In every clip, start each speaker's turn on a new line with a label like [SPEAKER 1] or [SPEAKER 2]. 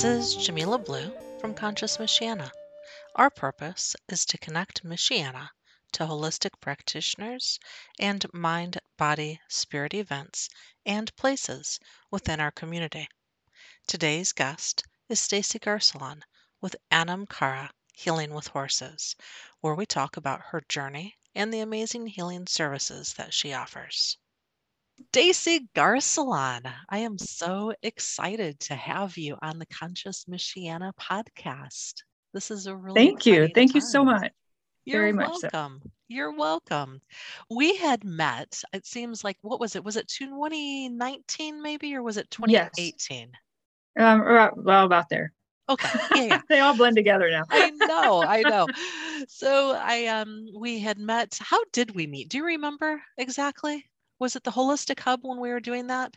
[SPEAKER 1] This is Jamila Blue from Conscious Michiana. Our purpose is to connect Michiana to holistic practitioners and mind, body, spirit events and places within our community. Today's guest is Stacy Garcelon with Anam Cara Healing with Horses, where we talk about her journey and the amazing healing services that she offers. Stacy Garcelon, I am so excited to have you on the Conscious Michiana podcast. This is a really
[SPEAKER 2] thank you, thank time. you so much.
[SPEAKER 1] You're Very welcome. So. You're welcome. We had met. It seems like what was it? Was it 2019 maybe, or was it 2018?
[SPEAKER 2] Yes. Um, well, about there.
[SPEAKER 1] Okay. Yeah, yeah.
[SPEAKER 2] they all blend together now.
[SPEAKER 1] I know, I know. So I um we had met. How did we meet? Do you remember exactly? Was it the Holistic Hub when we were doing that?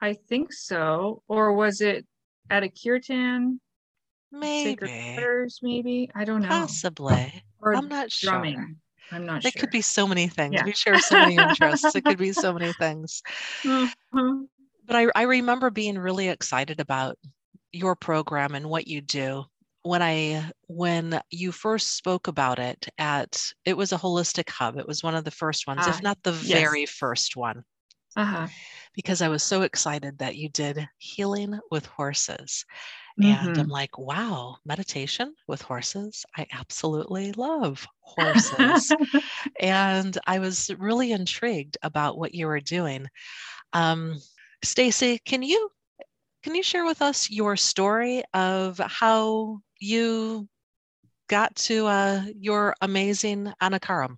[SPEAKER 2] I think so. Or was it at a kirtan?
[SPEAKER 1] Maybe.
[SPEAKER 2] Sacred maybe. I don't know.
[SPEAKER 1] Possibly. Or I'm not drumming. sure.
[SPEAKER 2] I'm not sure.
[SPEAKER 1] it
[SPEAKER 2] sure.
[SPEAKER 1] could be so many things. Yeah. We share so many interests. it could be so many things. Mm-hmm. But I, I remember being really excited about your program and what you do when I when you first spoke about it at it was a holistic hub. It was one of the first ones, uh, if ah, not the yes. very first one. Uh-huh. Because I was so excited that you did healing with horses. Mm-hmm. And I'm mm-hmm. like, wow, meditation with horses. I absolutely love horses. and I was really intrigued about what you were doing. Um, Stacy, can you can you share with us your story of how you got to uh, your amazing Anakaram,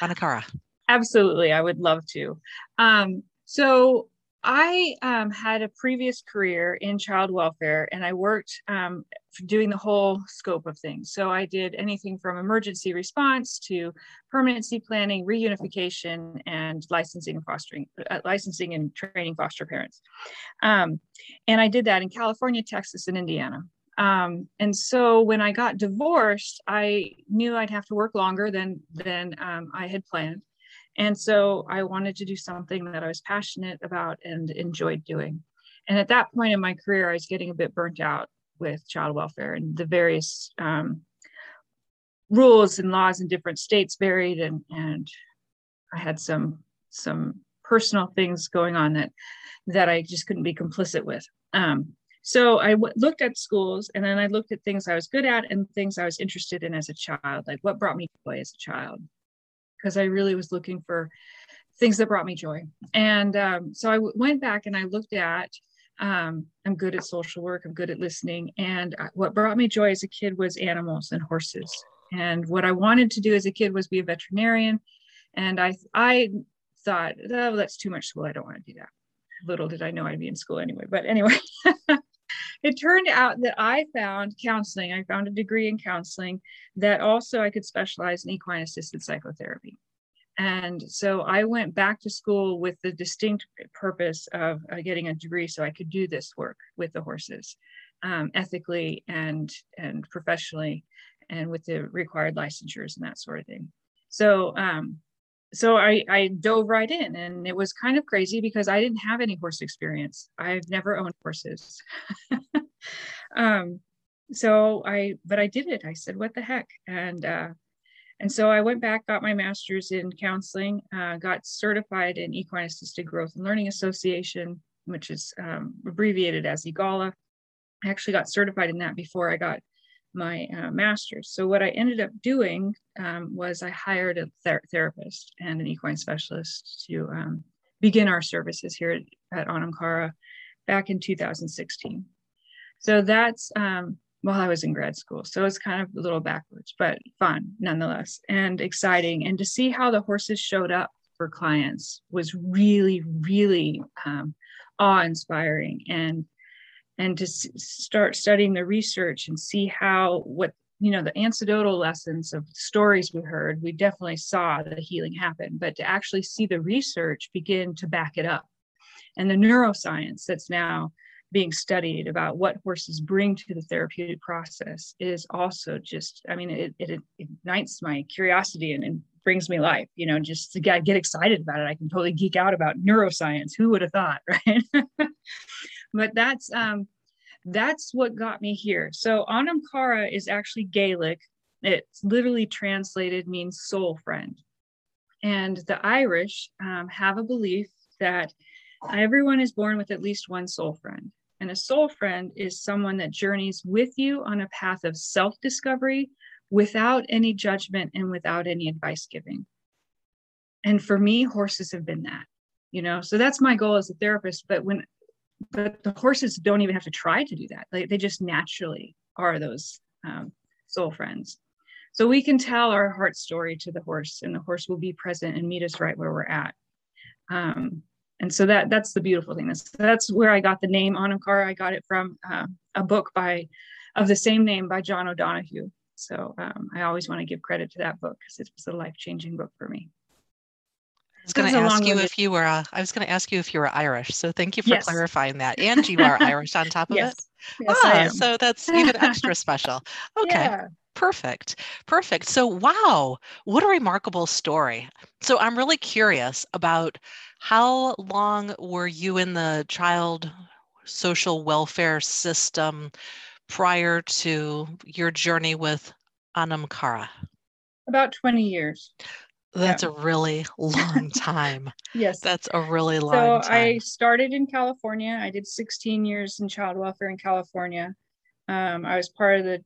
[SPEAKER 1] Anam Cara.
[SPEAKER 2] Absolutely, I would love to. Um, so I um, had a previous career in child welfare and I worked um, doing the whole scope of things. So I did anything from emergency response to permanency planning, reunification, and licensing and fostering, uh, licensing and training foster parents. Um, and I did that in California, Texas, and Indiana. Um, and so when I got divorced, I knew I'd have to work longer than than um, I had planned, and so I wanted to do something that I was passionate about and enjoyed doing. And at that point in my career, I was getting a bit burnt out with child welfare and the various um, rules and laws in different states varied, and and I had some some personal things going on that that I just couldn't be complicit with. Um, so I w- looked at schools and then I looked at things I was good at and things I was interested in as a child, like what brought me joy as a child, because I really was looking for things that brought me joy. And um, so I w- went back and I looked at, um, I'm good at social work, I'm good at listening. And uh, what brought me joy as a kid was animals and horses. And what I wanted to do as a kid was be a veterinarian. And I, I thought, oh, that's too much school. I don't want to do that little did I know I'd be in school anyway. But anyway, it turned out that I found counseling. I found a degree in counseling that also I could specialize in equine assisted psychotherapy. And so I went back to school with the distinct purpose of uh, getting a degree so I could do this work with the horses um, ethically and, and professionally and with the required licensures and that sort of thing. So um, so I, I dove right in and it was kind of crazy because I didn't have any horse experience. I've never owned horses. um, so I, but I did it. I said, what the heck? And, uh, and so I went back, got my master's in counseling, uh, got certified in Equine Assisted Growth and Learning Association, which is um, abbreviated as EAGALA. I actually got certified in that before I got my uh, master's. So what I ended up doing um, was I hired a ther- therapist and an equine specialist to um, begin our services here at, at Anam back in 2016. So that's um, while I was in grad school. So it's kind of a little backwards, but fun nonetheless and exciting. And to see how the horses showed up for clients was really, really um, awe inspiring and and to s- start studying the research and see how what you know the anecdotal lessons of stories we heard we definitely saw the healing happen but to actually see the research begin to back it up. And the neuroscience that's now being studied about what horses bring to the therapeutic process is also just i mean it, it, it ignites my curiosity and, and, brings me life you know just to get, get excited about it. I can totally geek out about neuroscience. Who would have thought right but that's um that's what got me here. So Anam Cara is actually Gaelic. It's literally translated means soul friend. And the Irish um, have a belief that everyone is born with at least one soul friend. And a soul friend is someone that journeys with you on a path of self discovery without any judgment and without any advice giving. And for me, horses have been that, you know, so that's my goal as a therapist. But when, but the horses don't even have to try to do that. They, they just naturally are those um, soul friends. So we can tell our heart story to the horse, and the horse will be present and meet us right where we're at. Um, and so that that's the beautiful thing. That's that's where I got the name Anam Cara. I got it from uh, a book by of the same name by John O'Donohue. So um, I always want to give credit to that book because it was a life changing book for me.
[SPEAKER 1] I was going to ask you if you were. Uh, I was going to ask you if you were Irish. So thank you for yes. clarifying that. And you are Irish on top of
[SPEAKER 2] yes.
[SPEAKER 1] it.
[SPEAKER 2] Yes, ah,
[SPEAKER 1] so that's even extra special. Okay. Yeah. Perfect. Perfect. So, wow, what a remarkable story. So, I'm really curious about how long were you in the child social welfare system prior to your journey with Anam Cara?
[SPEAKER 2] About 20 years.
[SPEAKER 1] That's yeah. a really long time.
[SPEAKER 2] yes.
[SPEAKER 1] That's a really long
[SPEAKER 2] so
[SPEAKER 1] time.
[SPEAKER 2] I started in California. I did 16 years in child welfare in California. Um, I was part of the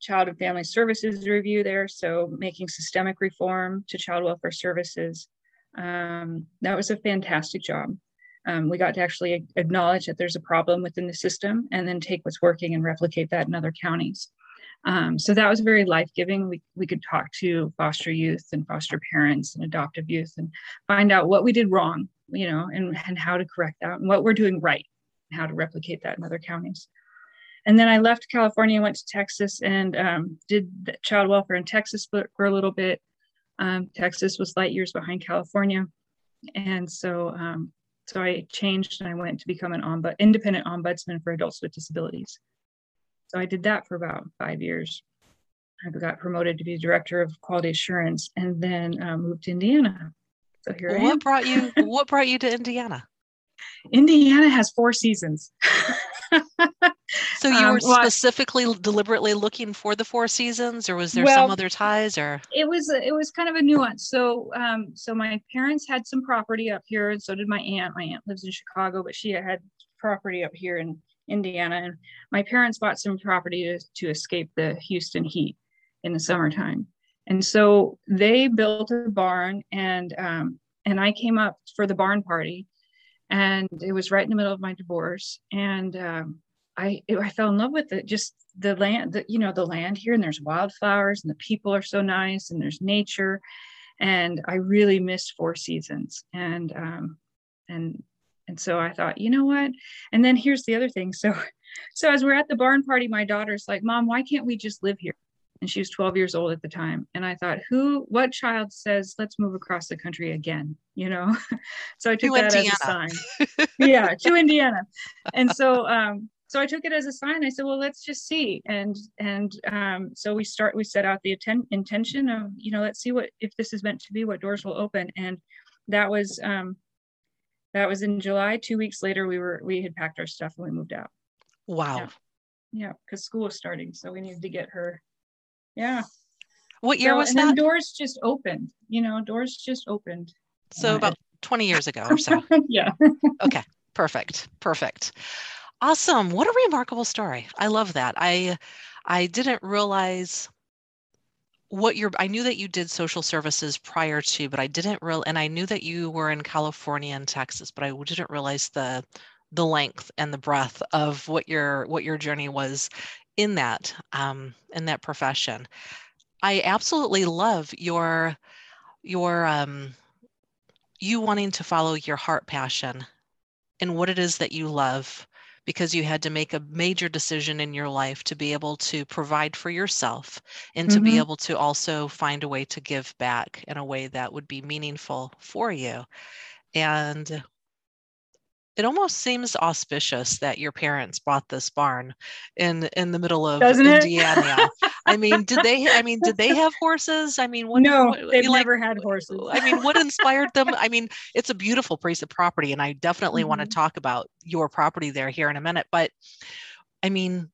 [SPEAKER 2] Child and Family Services Review there, so making systemic reform to child welfare services. Um, that was a fantastic job. Um, we got to actually acknowledge that there's a problem within the system and then take what's working and replicate that in other counties. Um, so that was very life giving. We, we could talk to foster youth and foster parents and adoptive youth and find out what we did wrong, you know, and, and how to correct that and what we're doing right and how to replicate that in other counties. And then I left California, went to Texas, and um, did child welfare in Texas for, for a little bit. Um, Texas was light years behind California, and so um, so I changed and I went to become an ombud, independent ombudsman for adults with disabilities. So I did that for about five years. I got promoted to be director of quality assurance, and then uh, moved to Indiana. So here
[SPEAKER 1] what
[SPEAKER 2] I am.
[SPEAKER 1] brought you? What brought you to Indiana?
[SPEAKER 2] Indiana has four seasons.
[SPEAKER 1] so you were um, well, specifically deliberately looking for the four seasons or was there well, some other ties or
[SPEAKER 2] it was it was kind of a nuance so um so my parents had some property up here and so did my aunt my aunt lives in chicago but she had property up here in indiana and my parents bought some property to, to escape the houston heat in the summertime and so they built a barn and um and i came up for the barn party and it was right in the middle of my divorce and um, I I fell in love with it. Just the land, the, you know, the land here, and there's wildflowers, and the people are so nice, and there's nature, and I really missed Four Seasons, and um, and and so I thought, you know what? And then here's the other thing. So, so as we're at the barn party, my daughter's like, "Mom, why can't we just live here?" And she was 12 years old at the time, and I thought, who, what child says, "Let's move across the country again"? You know. so I took to that Indiana. as a sign. yeah, to Indiana, and so um, so I took it as a sign. I said, well, let's just see. And and um, so we start. We set out the atten- intention of you know let's see what if this is meant to be, what doors will open. And that was um, that was in July. Two weeks later, we were we had packed our stuff and we moved out.
[SPEAKER 1] Wow.
[SPEAKER 2] Yeah, because yeah, school was starting, so we needed to get her. Yeah.
[SPEAKER 1] What year
[SPEAKER 2] so,
[SPEAKER 1] was
[SPEAKER 2] and
[SPEAKER 1] that?
[SPEAKER 2] Then doors just opened. You know, doors just opened.
[SPEAKER 1] So uh, about 20 years ago or so.
[SPEAKER 2] yeah.
[SPEAKER 1] okay. Perfect. Perfect. Awesome. What a remarkable story. I love that. I I didn't realize what your I knew that you did social services prior to, but I didn't real and I knew that you were in California and Texas, but I didn't realize the the length and the breadth of what your what your journey was in that um, in that profession. I absolutely love your your um, you wanting to follow your heart passion and what it is that you love because you had to make a major decision in your life to be able to provide for yourself and to mm-hmm. be able to also find a way to give back in a way that would be meaningful for you. And it almost seems auspicious that your parents bought this barn in in the middle of
[SPEAKER 2] Doesn't
[SPEAKER 1] Indiana. I mean, did they? I mean, did they have horses? I mean,
[SPEAKER 2] what, no, what, they've like, never had horses.
[SPEAKER 1] I mean, what inspired them? I mean, it's a beautiful piece of property, and I definitely mm-hmm. want to talk about your property there here in a minute. But I mean,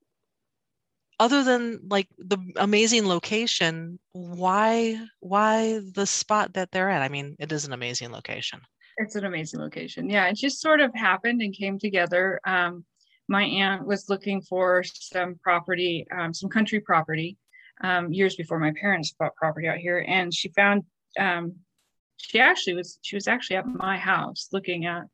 [SPEAKER 1] other than like the amazing location, why why the spot that they're at? I mean, it is an amazing location.
[SPEAKER 2] It's an amazing location. Yeah, it just sort of happened and came together. Um, my aunt was looking for some property, um, some country property, um, years before my parents bought property out here, and she found. Um, she actually was. She was actually at my house looking at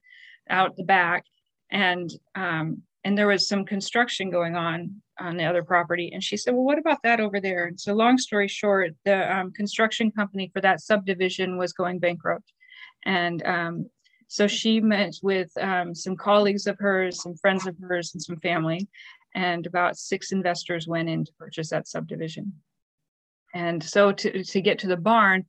[SPEAKER 2] out the back, and um, and there was some construction going on on the other property. And she said, "Well, what about that over there?" And so, long story short, the um, construction company for that subdivision was going bankrupt, and um, so she met with um, some colleagues of hers, some friends of hers, and some family, and about six investors went in to purchase that subdivision. And so, to to get to the barn,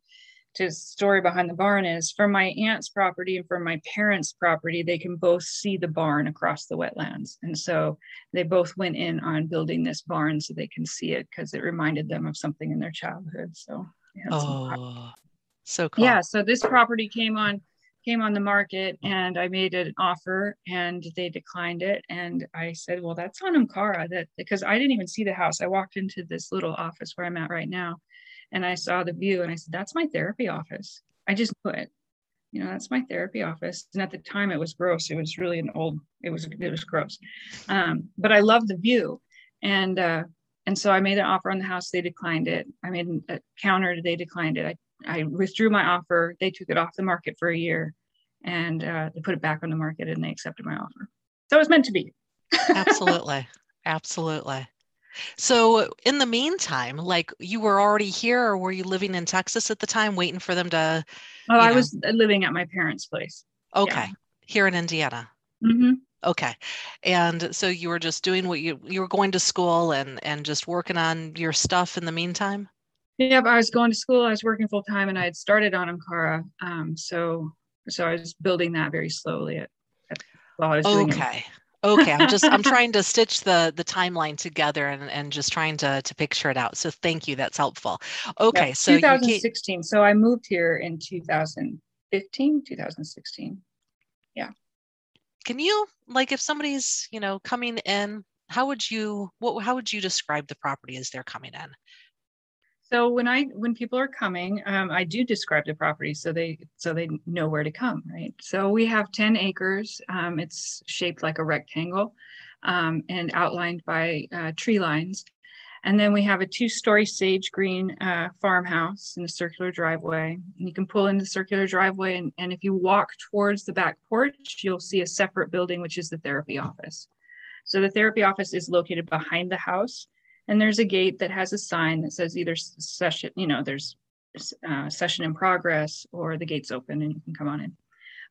[SPEAKER 2] to story behind the barn is from my aunt's property and from my parents' property, they can both see the barn across the wetlands. And so they both went in on building this barn so they can see it because it reminded them of something in their childhood. So
[SPEAKER 1] oh, so cool.
[SPEAKER 2] Yeah. So this property came on came on the market and I made an offer and they declined it. And I said, well, that's Anam Cara that because I didn't even see the house. I walked into this little office where I'm at right now and I saw the view and I said, that's my therapy office. I just knew it. You know, that's my therapy office. And at the time it was gross. It was really an old, it was, it was gross. Um, but I loved the view. And, uh, and so I made an offer on the house. They declined it. I made a counter. They declined it. I, I withdrew my offer. They took it off the market for a year and uh, they put it back on the market and they accepted my offer. So it was meant to be.
[SPEAKER 1] Absolutely. Absolutely. So, in the meantime, like you were already here, or were you living in Texas at the time, waiting for them to?
[SPEAKER 2] Oh, I know... was living at my parents' place.
[SPEAKER 1] Okay, yeah. here in Indiana.
[SPEAKER 2] Mm-hmm.
[SPEAKER 1] Okay, and so you were just doing what you you were going to school and and just working on your stuff in the meantime.
[SPEAKER 2] Yeah, I was going to school. I was working full time, and I had started Anam Cara. Um, so so I was building that very slowly at, at while I was doing
[SPEAKER 1] okay. It okay i'm just i'm trying to stitch the the timeline together and, and just trying to to picture it out so thank you that's helpful okay yeah, so
[SPEAKER 2] 2016 so i moved here in 2015 2016 yeah
[SPEAKER 1] can you like if somebody's you know coming in how would you what how would you describe the property as they're coming in
[SPEAKER 2] so when I when people are coming, um, I do describe the property so they so they know where to come, right? So we have 10 acres. Um, it's shaped like a rectangle um, and outlined by uh, tree lines. And then we have a two-story sage green uh, farmhouse in a circular driveway. And you can pull into the circular driveway, and, and if you walk towards the back porch, you'll see a separate building, which is the therapy office. So the therapy office is located behind the house and there's a gate that has a sign that says either session, you know, there's uh, session in progress or the gate's open and you can come on in.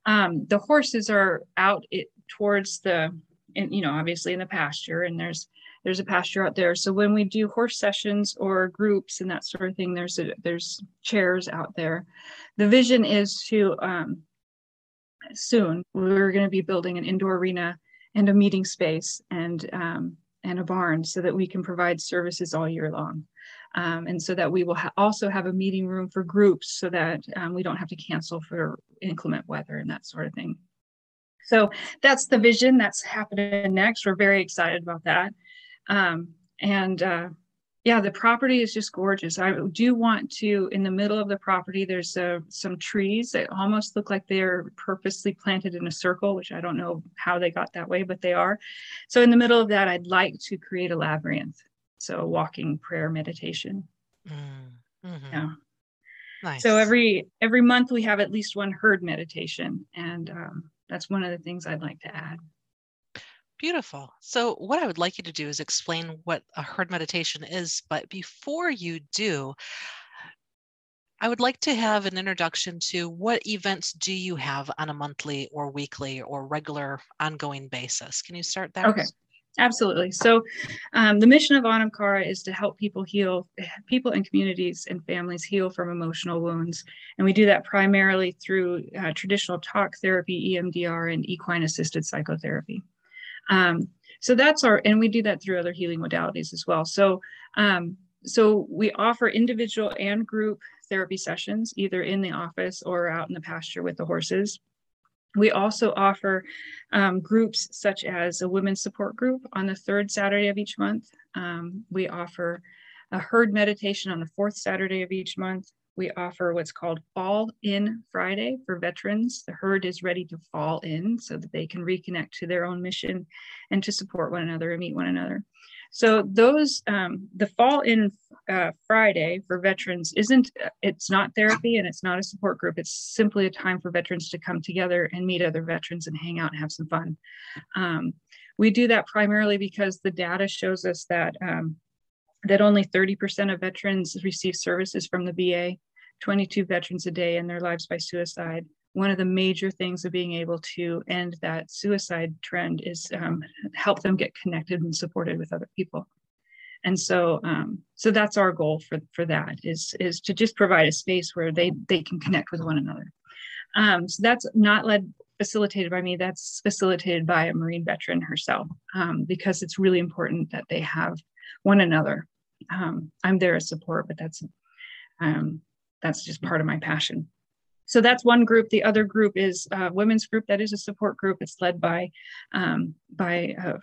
[SPEAKER 2] Um, the horses are out it, towards the, in, you know, obviously in the pasture, and there's there's a pasture out there. So when we do horse sessions or groups and that sort of thing, there's a, there's chairs out there. The vision is to um, soon we're going to be building an indoor arena and a meeting space and um, and a barn so that we can provide services all year long. Um, and so that we will ha- also have a meeting room for groups so that um, we don't have to cancel for inclement weather and that sort of thing. So that's the vision that's happening next. We're very excited about that. Um, and uh, yeah, the property is just gorgeous. I do want to, in the middle of the property, there's uh, some trees that almost look like they're purposely planted in a circle, which I don't know how they got that way, but they are. So in the middle of that, I'd like to create a labyrinth. So walking prayer meditation. Mm-hmm. Yeah. Nice. So every every month we have at least one herd meditation, and um, that's one of the things I'd like to add.
[SPEAKER 1] Beautiful. So, what I would like you to do is explain what a herd meditation is. But before you do, I would like to have an introduction to what events do you have on a monthly or weekly or regular ongoing basis? Can you start there?
[SPEAKER 2] Okay, absolutely. So, um, the mission of Anam Cara is to help people heal, people and communities and families heal from emotional wounds. And we do that primarily through uh, traditional talk therapy, EMDR, and equine assisted psychotherapy. Um, so that's our, and we do that through other healing modalities as well. So, um, so we offer individual and group therapy sessions, either in the office or out in the pasture with the horses. We also offer um, groups such as a women's support group on the third Saturday of each month. Um, we offer a herd meditation on the fourth Saturday of each month. We offer what's called Fall In Friday for veterans. The herd is ready to fall in so that they can reconnect to their own mission and to support one another and meet one another. So those um, the fall in uh, Friday for veterans isn't it's not therapy and it's not a support group. It's simply a time for veterans to come together and meet other veterans and hang out and have some fun. Um, we do that primarily because the data shows us that um, that only 30% of veterans receive services from the VA, 22 veterans a day end their lives by suicide. One of the major things of being able to end that suicide trend is um, help them get connected and supported with other people. And so um, so that's our goal for for that is is to just provide a space where they they can connect with one another. Um, so that's not led facilitated by me that's facilitated by a marine veteran herself um, because it's really important that they have one another. Um, i'm there as support but that's um, that's just part of my passion so that's one group. The other group is a women's group that is a support group. It's led by um, by uh,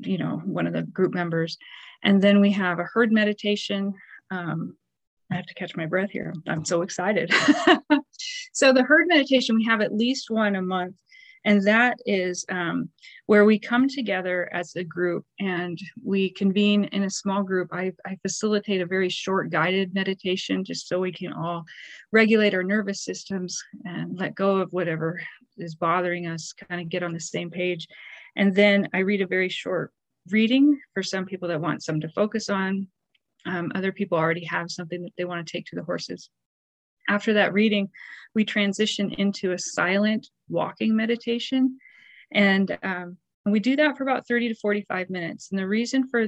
[SPEAKER 2] you know one of the group members, and then we have a herd meditation. Um, I have to catch my breath here. I'm so excited. so the herd meditation we have at least one a month and that is um, where we come together as a group and we convene in a small group. I, I, facilitate a very short guided meditation just so we can all regulate our nervous systems and let go of whatever is bothering us, kind of get on the same page. And then I read a very short reading for some people that want some to focus on. Um, other people already have something that they want to take to the horses. After that reading, we transition into a silent walking meditation. And um, we do that for about 30 to 45 minutes. And the reason for,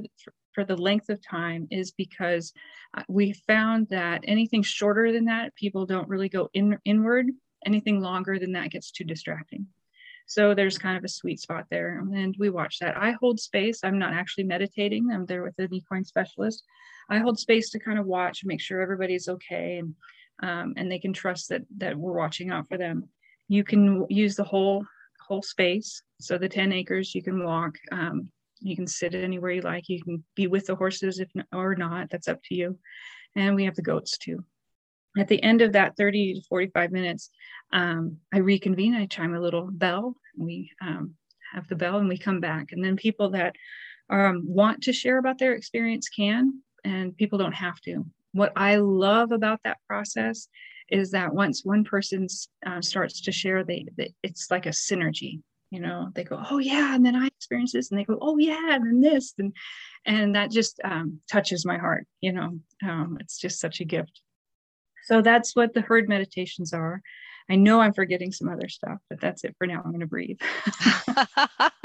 [SPEAKER 2] for the length of time is because uh, we found that anything shorter than that, people don't really go in, inward. Anything longer than that gets too distracting. So there's kind of a sweet spot there. And we watch that. I hold space. I'm not actually meditating. I'm there with an equine specialist. I hold space to kind of watch, and make sure everybody's okay. And um, and they can trust that that we're watching out for them. You can use the whole whole space. So the 10 acres you can walk. Um, you can sit anywhere you like. You can be with the horses if or not. That's up to you. And we have the goats too. At the end of that 30 to 45 minutes, um, I reconvene. I chime a little bell. We um, have the bell and we come back. And then people that um, want to share about their experience can, and people don't have to what I love about that process is that once one person uh, starts to share, they, they, it's like a synergy. You know, they go, oh yeah, and then I experience this, and they go, oh yeah, and then this, and and that just um, touches my heart. You know, um, it's just such a gift. So that's what the herd meditations are. I know I'm forgetting some other stuff, but that's it for now. I'm going to breathe.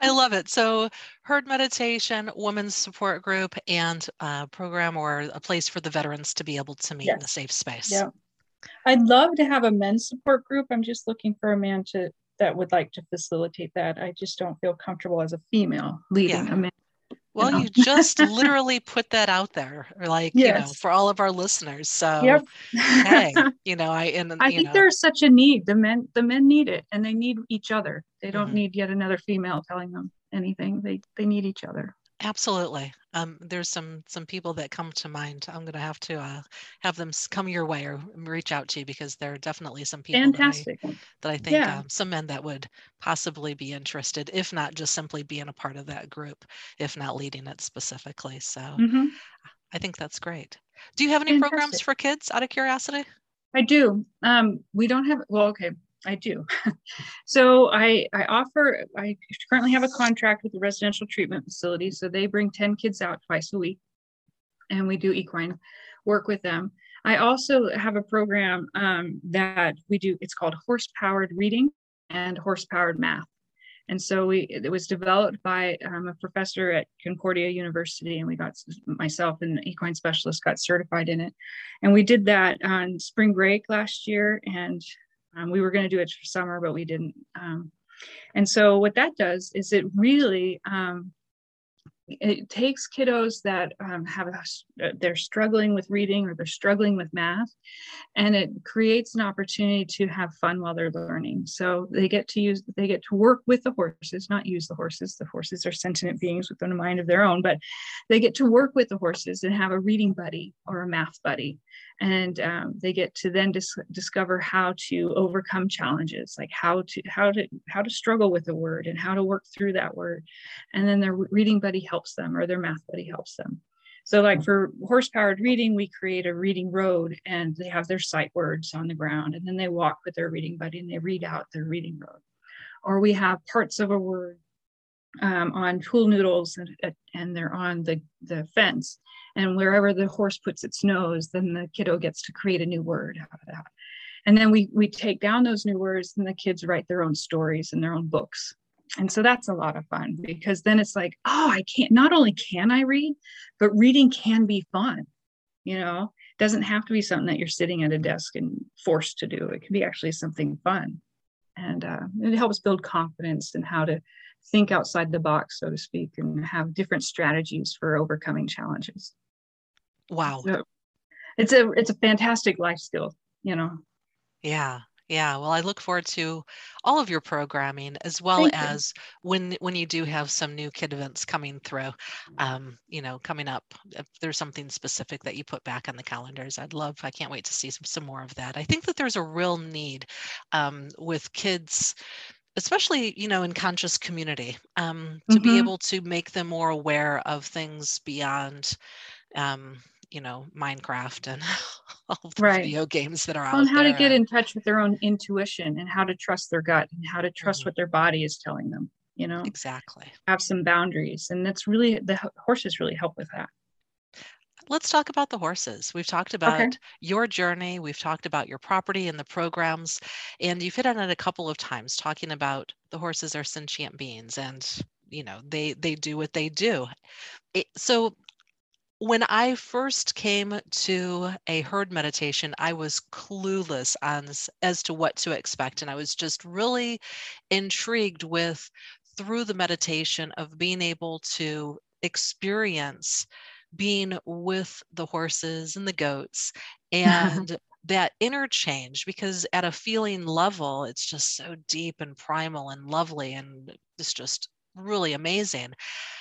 [SPEAKER 1] I love it. So, herd meditation, women's support group, and a program or a place for the veterans to be able to meet yes. in a safe space.
[SPEAKER 2] Yeah. I'd love to have a men's support group. I'm just looking for a man to that would like to facilitate that. I just don't feel comfortable as a female leading yeah. a man
[SPEAKER 1] well, you, you just literally put that out there, like yes. you know, for all of our listeners. So, yep. hey, you know, I and
[SPEAKER 2] I think
[SPEAKER 1] know.
[SPEAKER 2] there's such a need. The men, the men need it, and they need each other. They don't mm-hmm. need yet another female telling them anything. They they need each other.
[SPEAKER 1] Absolutely. Um, there's some some people that come to mind. I'm going to have to uh, have them come your way or reach out to you because there are definitely some people
[SPEAKER 2] Fantastic.
[SPEAKER 1] That, I, that I think yeah. um, some men that would possibly be interested, if not just simply being a part of that group, if not leading it specifically. So mm-hmm. I think that's great. Do you have any Fantastic. programs for kids out of curiosity?
[SPEAKER 2] I do. Um, we don't have, well, okay. I do. so I, I offer, I currently have a contract with the residential treatment facility. So they bring 10 kids out twice a week and we do equine work with them. I also have a program um, that we do, it's called horse powered reading and horse powered math. And so we, it was developed by um, a professor at Concordia University, and we got myself and an equine specialist got certified in it. And we did that on spring break last year, and um, we were going to do it for summer, but we didn't. Um, and so what that does is it really um, it takes kiddos that um, have a, uh, they're struggling with reading or they're struggling with math and it creates an opportunity to have fun while they're learning so they get to use they get to work with the horses not use the horses the horses are sentient beings with a mind of their own but they get to work with the horses and have a reading buddy or a math buddy and um, they get to then dis- discover how to overcome challenges like how to how to how to struggle with a word and how to work through that word. And then their reading buddy helps them or their math buddy helps them. So like for horse powered reading we create a reading road and they have their sight words on the ground and then they walk with their reading buddy and they read out their reading road. Or we have parts of a word um, on tool noodles and, and they're on the, the fence. And wherever the horse puts its nose, then the kiddo gets to create a new word out of that. And then we, we take down those new words and the kids write their own stories and their own books. And so that's a lot of fun because then it's like, oh, I can't, not only can I read, but reading can be fun. You know, it doesn't have to be something that you're sitting at a desk and forced to do. It can be actually something fun. And uh, it helps build confidence in how to think outside the box, so to speak, and have different strategies for overcoming challenges.
[SPEAKER 1] Wow.
[SPEAKER 2] So it's a it's a fantastic life skill, you know.
[SPEAKER 1] Yeah. Yeah, well, I look forward to all of your programming as well Thank as you. when when you do have some new kid events coming through. Um, you know, coming up, if there's something specific that you put back on the calendars, I'd love. I can't wait to see some some more of that. I think that there's a real need um, with kids especially you know in conscious community um, to mm-hmm. be able to make them more aware of things beyond um, you know minecraft and all the right. video games that are well, out
[SPEAKER 2] and how
[SPEAKER 1] there.
[SPEAKER 2] to get in touch with their own intuition and how to trust their gut and how to trust mm-hmm. what their body is telling them you know
[SPEAKER 1] exactly
[SPEAKER 2] have some boundaries and that's really the horses really help with that
[SPEAKER 1] let's talk about the horses. We've talked about okay. your journey, we've talked about your property and the programs, and you've hit on it a couple of times talking about the horses are sentient beings and you know they they do what they do. It, so when I first came to a herd meditation, I was clueless on as to what to expect. And I was just really intrigued with through the meditation of being able to experience being with the horses and the goats and that interchange because at a feeling level it's just so deep and primal and lovely and it's just really amazing.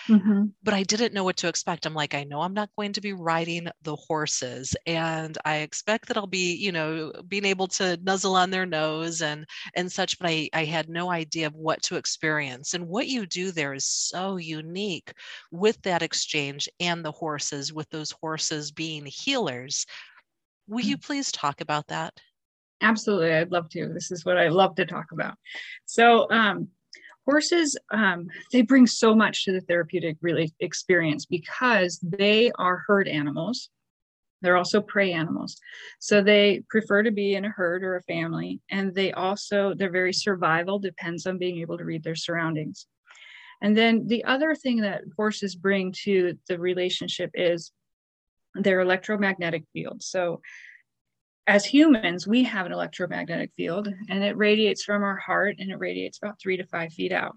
[SPEAKER 1] Mm-hmm. But I didn't know what to expect. I'm like, I know I'm not going to be riding the horses, and I expect that I'll be, you know, being able to nuzzle on their nose and and such. But I I had no idea of what to experience. And what you do there is so unique with that exchange and the horses, with those horses being healers. Will you mm. please talk about that?
[SPEAKER 2] Absolutely, I'd love to. This is what I love to talk about. So, um, horses um, they bring so much to the therapeutic really experience because they are herd animals. They're also prey animals. So they prefer to be in a herd or a family and they also their very survival depends on being able to read their surroundings. And then the other thing that horses bring to the relationship is their electromagnetic field. So as humans, we have an electromagnetic field and it radiates from our heart and it radiates about three to five feet out.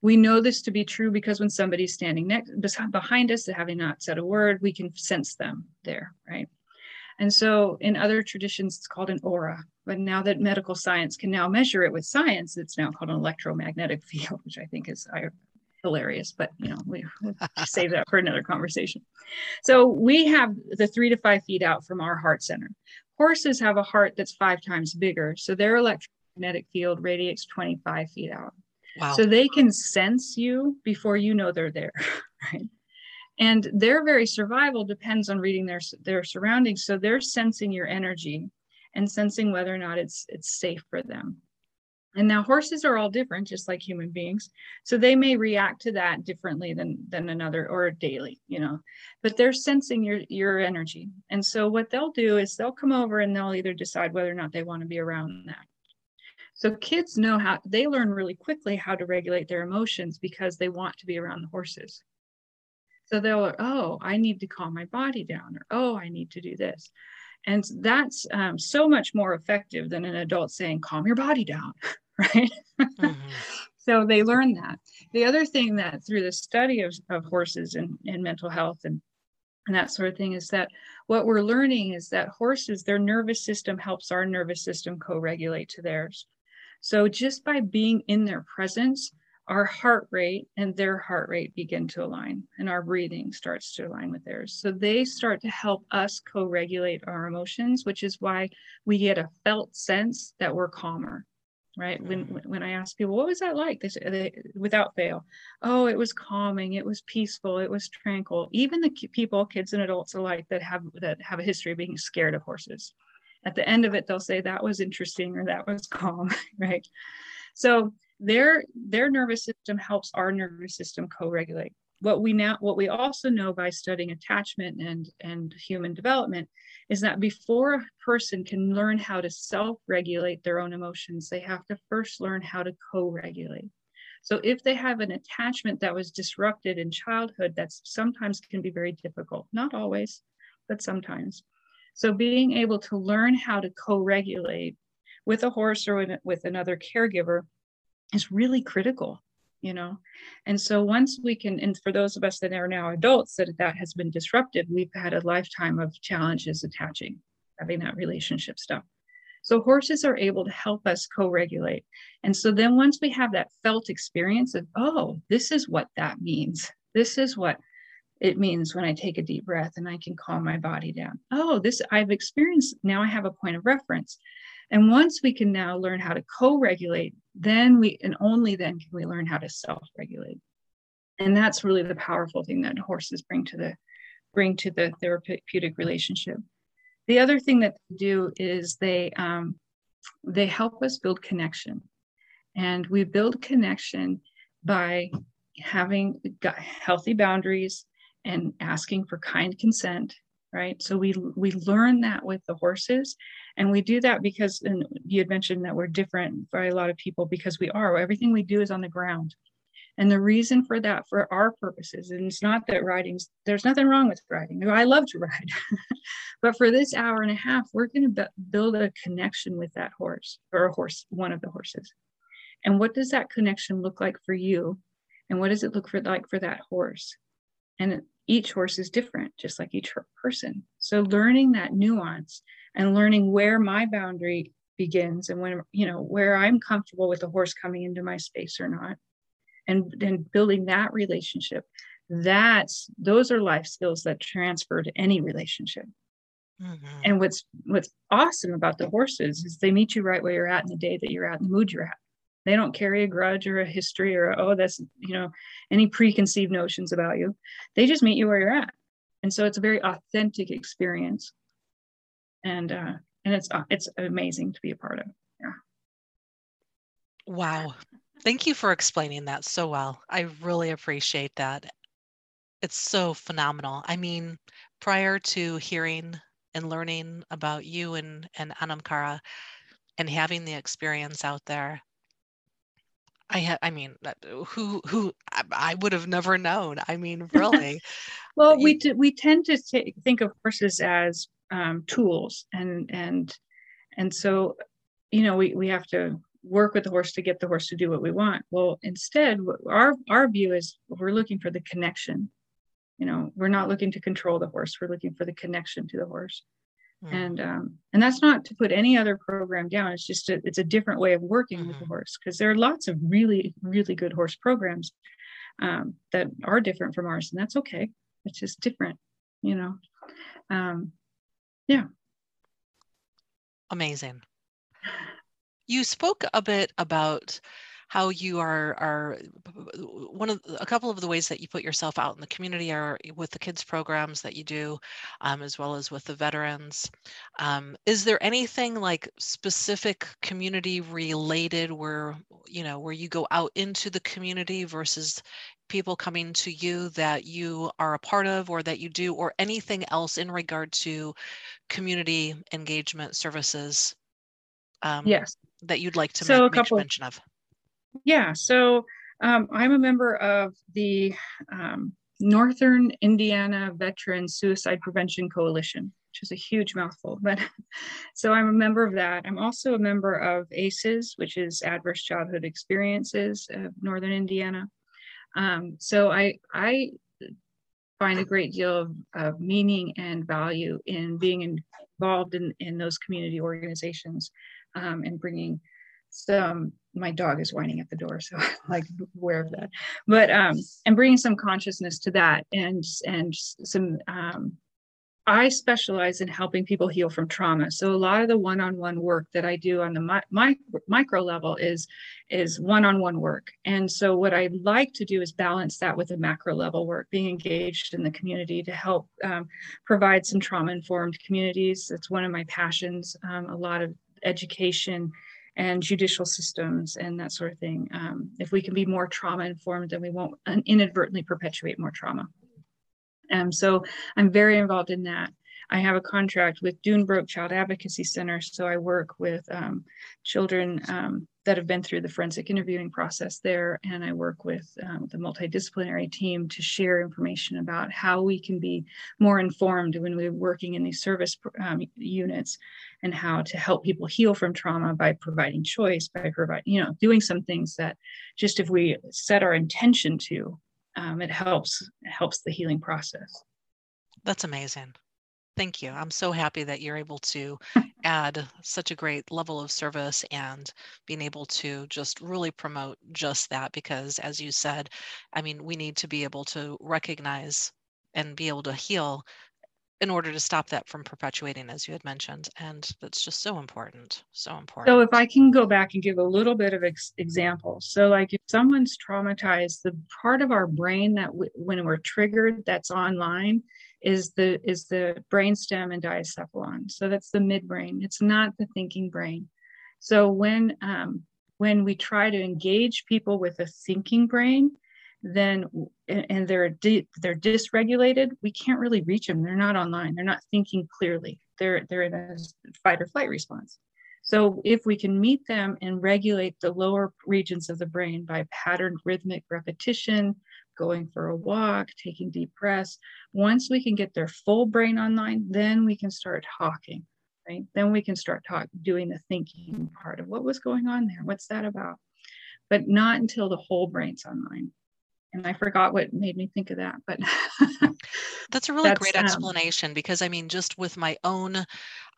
[SPEAKER 2] We know this to be true because when somebody's standing next behind us, having not said a word, we can sense them there, right? And so in other traditions, it's called an aura. But now that medical science can now measure it with science, it's now called an electromagnetic field, which I think is hilarious, but you know, we, we'll save that for another conversation. So we have the three to five feet out from our heart center. Horses have a heart that's five times bigger, so their electromagnetic field radiates 25 feet out. Wow. So they can sense you before you know they're there, right? And their very survival depends on reading their their surroundings. So they're sensing your energy and sensing whether or not it's it's safe for them. And now horses are all different, just like human beings. So they may react to that differently than than another or daily, you know. But they're sensing your your energy. And so what they'll do is they'll come over and they'll either decide whether or not they want to be around that. So kids know how they learn really quickly how to regulate their emotions because they want to be around the horses. So they'll, oh, I need to calm my body down, or oh, I need to do this. And that's um, so much more effective than an adult saying, calm your body down. right? Mm-hmm. so they learn that. The other thing that through the study of, of horses and, and mental health and, and that sort of thing is that what we're learning is that horses, their nervous system helps our nervous system co-regulate to theirs. So just by being in their presence, our heart rate and their heart rate begin to align and our breathing starts to align with theirs. So they start to help us co regulate our emotions, which is why we get a felt sense that we're calmer. Right. When mm. when I ask people, what was that like? They say, they, without fail, oh, it was calming, it was peaceful, it was tranquil. Even the people, kids and adults alike, that have that have a history of being scared of horses, at the end of it, they'll say that was interesting or that was calm. Right. So their their nervous system helps our nervous system co-regulate what we now what we also know by studying attachment and and human development is that before a person can learn how to self-regulate their own emotions they have to first learn how to co-regulate. So if they have an attachment that was disrupted in childhood that's sometimes can be very difficult not always but sometimes. So being able to learn how to co-regulate with a horse or with another caregiver is really critical you know? And so once we can and for those of us that are now adults that that has been disrupted we've had a lifetime of challenges attaching having that relationship stuff. So horses are able to help us co-regulate. And so then once we have that felt experience of oh this is what that means. This is what it means when i take a deep breath and i can calm my body down. Oh this i've experienced now i have a point of reference and once we can now learn how to co-regulate, then we and only then can we learn how to self-regulate. And that's really the powerful thing that horses bring to the bring to the therapeutic relationship. The other thing that they do is they um, they help us build connection, and we build connection by having healthy boundaries and asking for kind consent right? So we we learn that with the horses and we do that because and you had mentioned that we're different for a lot of people because we are. Everything we do is on the ground. And the reason for that for our purposes and it's not that riding's there's nothing wrong with riding. I love to ride. But for this hour and a half we're going to build a connection with that horse or a horse one of the horses. And what does that connection look like for you? And what does it look for like for that horse? And each horse is different, just like each person. So learning that nuance and learning where my boundary begins and when, you know, where I'm comfortable with the horse coming into my space or not, and then building that relationship. That's those are life skills that transfer to any relationship. Mm-hmm. And what's what's awesome about the horses is they meet you right where you're at in the day that you're at, in the mood you're at. They don't carry a grudge or a history or, oh, that's, you know, any preconceived notions about you. They just meet you where you're at. And so it's a very authentic experience. And, uh, and it's, uh, it's amazing to be a part of. Yeah.
[SPEAKER 1] Wow. Thank you for explaining that so well. I really appreciate that. It's so phenomenal. I mean, prior to hearing and learning about you and, and Anam Cara and having the experience out there, I had, I mean, who, who, I, would have never known. I mean, really.
[SPEAKER 2] well, we, t- we tend to t- think of horses as um, tools and, and, and so, you know, we, we have to work with the horse to get the horse to do what we want. Well, instead, our, our view is we're looking for the connection. You know, we're not looking to control the horse. We're looking for the connection to the horse. Mm. And um, and that's not to put any other program down. It's just a, it's a different way of working mm-hmm. with the mm-hmm. horse because there are lots of really really good horse programs um, that are different from ours, and that's okay. It's just different, you know. Um, yeah.
[SPEAKER 1] Amazing. You spoke a bit about how you are are one of a couple of the ways that you put yourself out in the community are with the kids programs that you do um, as well as with the veterans. Um, is there anything like specific community related where you know where you go out into the community versus people coming to you that you are a part of or that you do or anything else in regard to community engagement services
[SPEAKER 2] um, yes.
[SPEAKER 1] that you'd like to so make, a couple, mention of
[SPEAKER 2] yeah, so um, I'm a member of the um, Northern Indiana Veteran Suicide Prevention Coalition, which is a huge mouthful. But so I'm a member of that. I'm also a member of ACEs, which is Adverse Childhood Experiences of Northern Indiana. Um, so I I find a great deal of, of meaning and value in being involved in, in those community organizations um, and bringing some my dog is whining at the door so like aware of that but um and bringing some consciousness to that and and some um I specialize in helping people heal from trauma. So a lot of the one-on-one work that I do on the mi- mi- micro level is is one-on-one work. And so what I like to do is balance that with the macro level work, being engaged in the community to help um, provide some trauma-informed communities. It's one of my passions. Um, a lot of education and judicial systems and that sort of thing. Um, if we can be more trauma informed, then we won't inadvertently perpetuate more trauma. Um, so I'm very involved in that. I have a contract with Dunebrook Child Advocacy Center, so I work with um, children um, that have been through the forensic interviewing process there, and I work with um, the multidisciplinary team to share information about how we can be more informed when we're working in these service um, units, and how to help people heal from trauma by providing choice, by providing, you know, doing some things that just if we set our intention to, um, it helps helps the healing process.
[SPEAKER 1] That's amazing. Thank you. I'm so happy that you're able to add such a great level of service and being able to just really promote just that because as you said, I mean, we need to be able to recognize and be able to heal in order to stop that from perpetuating as you had mentioned and that's just so important so important
[SPEAKER 2] so if i can go back and give a little bit of ex- example. So like if someone's traumatized the part of our brain that w- when we're triggered that's online is the is the brainstem and diencephalon so that's the midbrain. It's not the thinking brain. So when um, when we try to engage people with a thinking brain then and they're di- they're dysregulated we can't really reach them. They're not online. They're not thinking clearly. They're they're in a fight or flight response. So if we can meet them and regulate the lower regions of the brain by patterned rhythmic repetition going for a walk taking deep breaths once we can get their full brain online then we can start talking right? Then we can start talk doing the thinking part of what was going on there what's that about? But not until the whole brain's online and I forgot what made me think of that, but
[SPEAKER 1] that's a really that's, great um, explanation um, because I mean, just with my own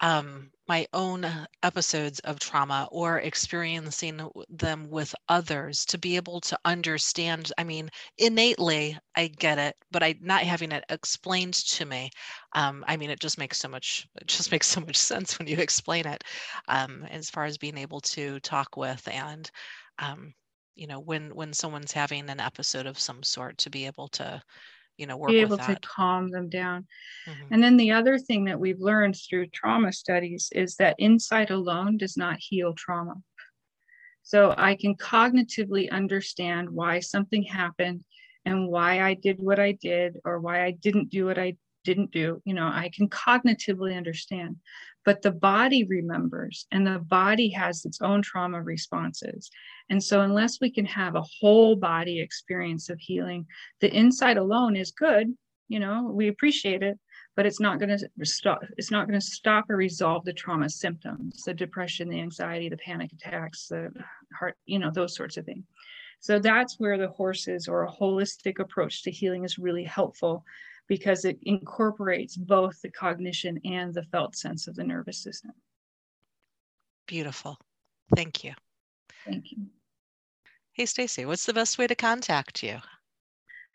[SPEAKER 1] um, my own episodes of trauma or experiencing them with others to be able to understand. I mean, innately, I get it, but I not having it explained to me. Um, I mean, it just makes so much it just makes so much sense when you explain it. Um, as far as being able to talk with and um, you know when when someone's having an episode of some sort to be able to you know work
[SPEAKER 2] be able
[SPEAKER 1] to
[SPEAKER 2] calm them down. Mm-hmm. and then the other thing that we've learned through trauma studies is that insight alone does not heal trauma. So i can cognitively understand why something happened and why i did what i did or why i didn't do what i didn't do. You know i can cognitively understand but the body remembers and the body has its own trauma responses. And so, unless we can have a whole body experience of healing, the inside alone is good. You know, we appreciate it, but it's not going to stop. It's not going to stop or resolve the trauma symptoms, the depression, the anxiety, the panic attacks, the heart, you know, those sorts of things. So that's where the horses or a holistic approach to healing is really helpful because it incorporates both the cognition and the felt sense of the nervous system.
[SPEAKER 1] Beautiful. Thank you.
[SPEAKER 2] Thank you.
[SPEAKER 1] Hey, Stacy, what's the best way to contact you?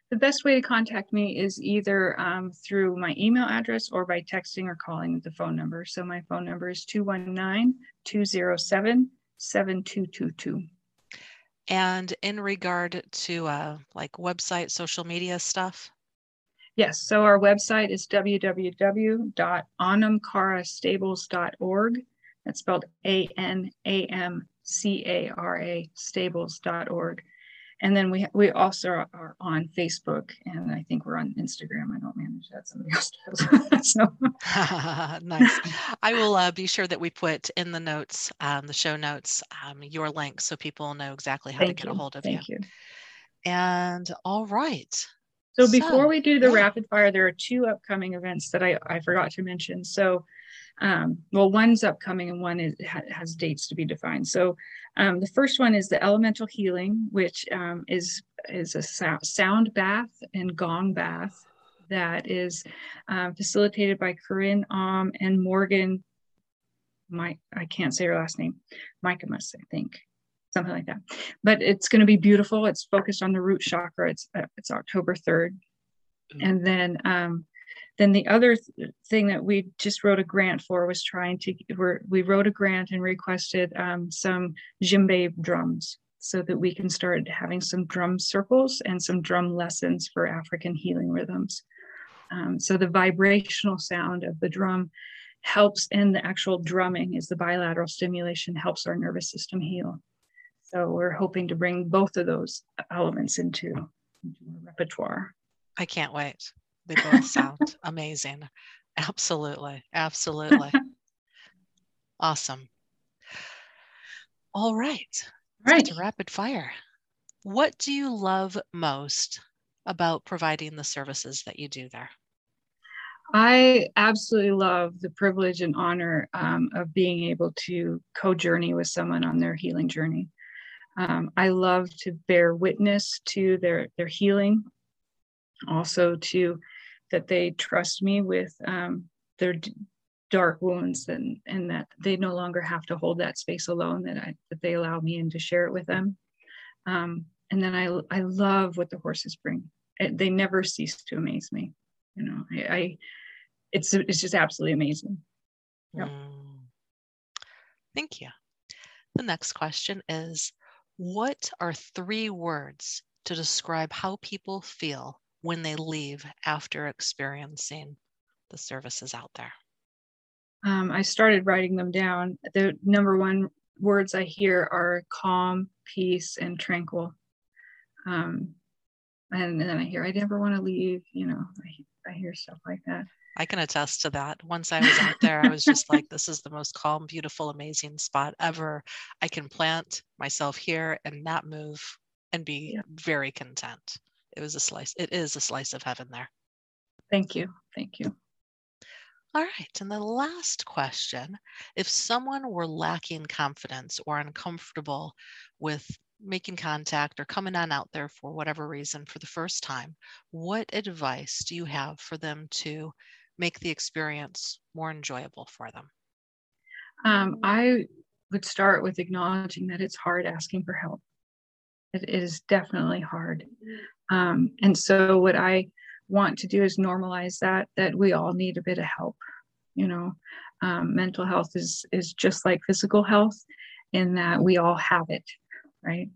[SPEAKER 2] The best way to contact me is either um, through my email address or by texting or calling the phone number. So my phone number is 219 207 7222.
[SPEAKER 1] And in regard to uh, like website, social media stuff?
[SPEAKER 2] Yes, so our website is www.anamcarastables.org. That's spelled A N A M C A R A stables.org. And then we we also are on Facebook, and I think we're on Instagram. I don't manage that; somebody else does. so.
[SPEAKER 1] nice. I will uh, be sure that we put in the notes, um, the show notes, um, your link, so people know exactly how
[SPEAKER 2] Thank
[SPEAKER 1] to get
[SPEAKER 2] you.
[SPEAKER 1] a hold of
[SPEAKER 2] Thank
[SPEAKER 1] you.
[SPEAKER 2] you.
[SPEAKER 1] And all right,
[SPEAKER 2] So before so, we do the yeah. rapid fire, there are two upcoming events that I, I forgot to mention. So, um, well, one's upcoming and one is, ha- has dates to be defined. So um, the first one is the elemental healing, which um, is is a sound bath and gong bath that is um, facilitated by Corinne Om and Morgan. My I can't say her last name, Michaemus, I think something like that. But it's going to be beautiful. It's focused on the root chakra. It's uh, it's October 3rd. Mm-hmm. And then um, then the other th- thing that we just wrote a grant for was trying to we we wrote a grant and requested um, some djembe drums so that we can start having some drum circles and some drum lessons for African healing rhythms. Um, so the vibrational sound of the drum helps and the actual drumming is the bilateral stimulation helps our nervous system heal so we're hoping to bring both of those elements into, into our repertoire.
[SPEAKER 1] I can't wait. They both sound amazing. Absolutely. Absolutely. awesome. All right.
[SPEAKER 2] Right.
[SPEAKER 1] To rapid fire. What do you love most about providing the services that you do there?
[SPEAKER 2] I absolutely love the privilege and honor um, of being able to co journey with someone on their healing journey. Um, I love to bear witness to their their healing, also to that they trust me with um, their d- dark wounds and and that they no longer have to hold that space alone. That I that they allow me in to share it with them. Um, and then I I love what the horses bring. It, they never cease to amaze me. You know, I, I it's it's just absolutely amazing.
[SPEAKER 1] Yep. Mm. Thank you. The next question is what are three words to describe how people feel when they leave after experiencing the services out there?
[SPEAKER 2] Um, I started writing them down. The number one words I hear are calm, peace, and tranquil. Um, and, then I hear, I never want to leave. You know, I, I hear stuff like that.
[SPEAKER 1] I can attest to that. Once I was out there, I was just like, this is the most calm, beautiful, amazing spot ever. I can plant myself here and not move and be yeah. very content. It was a slice, it is a slice of heaven there.
[SPEAKER 2] Thank you. Thank you.
[SPEAKER 1] All right. And the last question if someone were lacking confidence or uncomfortable with making contact or coming on out there for whatever reason for the first time, what advice do you have for them to make the experience more enjoyable for them?
[SPEAKER 2] Um, I would start with acknowledging that it's hard asking for help. It is definitely hard. Um, and so, what I want to do is normalize that, that we all need a bit of help. You know, um, mental health is, is just like physical health in that we all have it, right?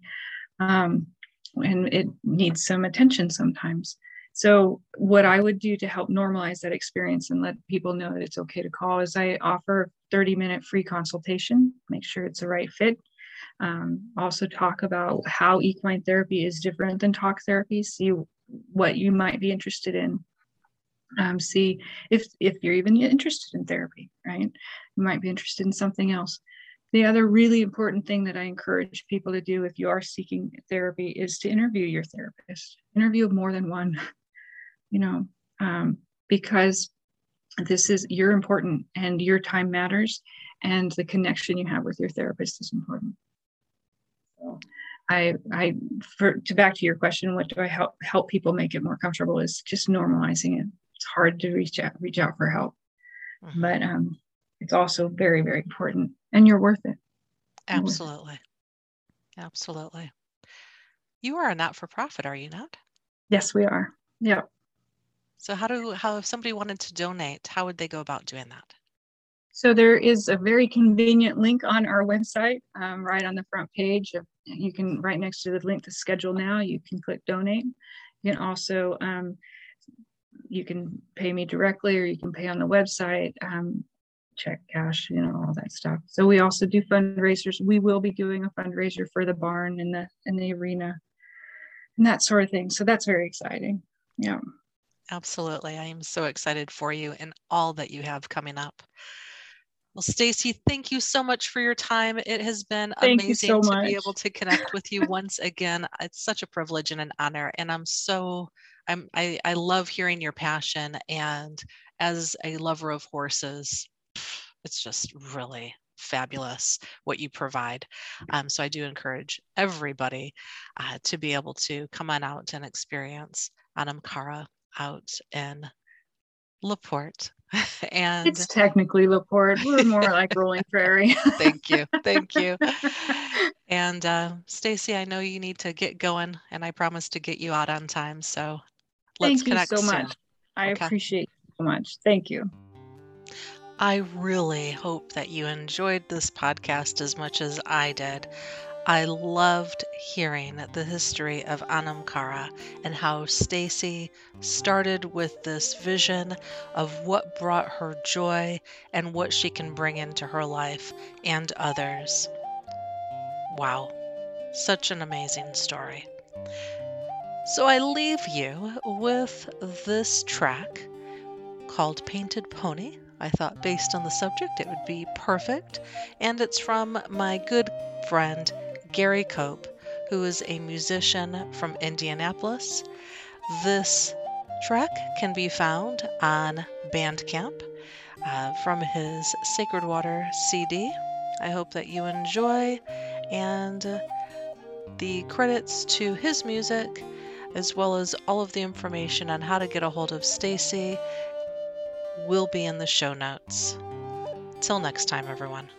[SPEAKER 2] Um, and it needs some attention sometimes. So, what I would do to help normalize that experience and let people know that it's okay to call is I offer 30 minute free consultation, make sure it's the right fit. Um, also, talk about how equine therapy is different than talk therapy, see what you might be interested in. Um, see if if you're even interested in therapy, right? You might be interested in something else. The other really important thing that I encourage people to do if you are seeking therapy is to interview your therapist. Interview more than one you know, um, because this is you're important and your time matters and the connection you have with your therapist is important. So I I for to back to your question, what do I help help people make it more comfortable is just normalizing it. It's hard to reach out reach out for help. Mm-hmm. But um it's also very, very important and you're worth it.
[SPEAKER 1] You're Absolutely. Worth it. Absolutely. You are a not for profit, are you not?
[SPEAKER 2] Yes, we are. Yeah.
[SPEAKER 1] So how do how if somebody wanted to donate, how would they go about doing that?
[SPEAKER 2] So there is a very convenient link on our website, um, right on the front page. You can right next to the link to schedule now. You can click donate. You can also um, you can pay me directly, or you can pay on the website. Um, check cash, you know, all that stuff. So we also do fundraisers. We will be doing a fundraiser for the barn and the in the arena and that sort of thing. So that's very exciting. Yeah.
[SPEAKER 1] Absolutely. I am so excited for you and all that you have coming up. Well, Stacy, thank you so much for your time. It has been thank amazing so to much. be able to connect with you once again. It's such a privilege and an honor, and I'm so I'm, I, I love hearing your passion. And as a lover of horses, it's just really fabulous what you provide. Um, so I do encourage everybody uh, to be able to come on out and experience Anam Cara out in LaPorte. and
[SPEAKER 2] it's technically LaPorte. We're more like Rolling Prairie.
[SPEAKER 1] thank you. Thank you. And uh, Stacy, I know you need to get going, and I promise to get you out on time. So let's
[SPEAKER 2] thank
[SPEAKER 1] connect
[SPEAKER 2] you so
[SPEAKER 1] soon.
[SPEAKER 2] much. I okay. appreciate you so much. Thank you.
[SPEAKER 1] I really hope that you enjoyed this podcast as much as I did. I loved hearing the history of Anam Cara and how Stacy started with this vision of what brought her joy and what she can bring into her life and others. Wow, such an amazing story. So I leave you with this track called Painted Pony I thought, based on the subject, it would be perfect. And it's from my good friend, Gary Cope, who is a musician from Indianapolis. This track can be found on Bandcamp uh, from his Sacred Water CD. I hope that you enjoy, and uh, the credits to his music, as well as all of the information on how to get a hold of Stacy will be in the show notes. Till next time, everyone.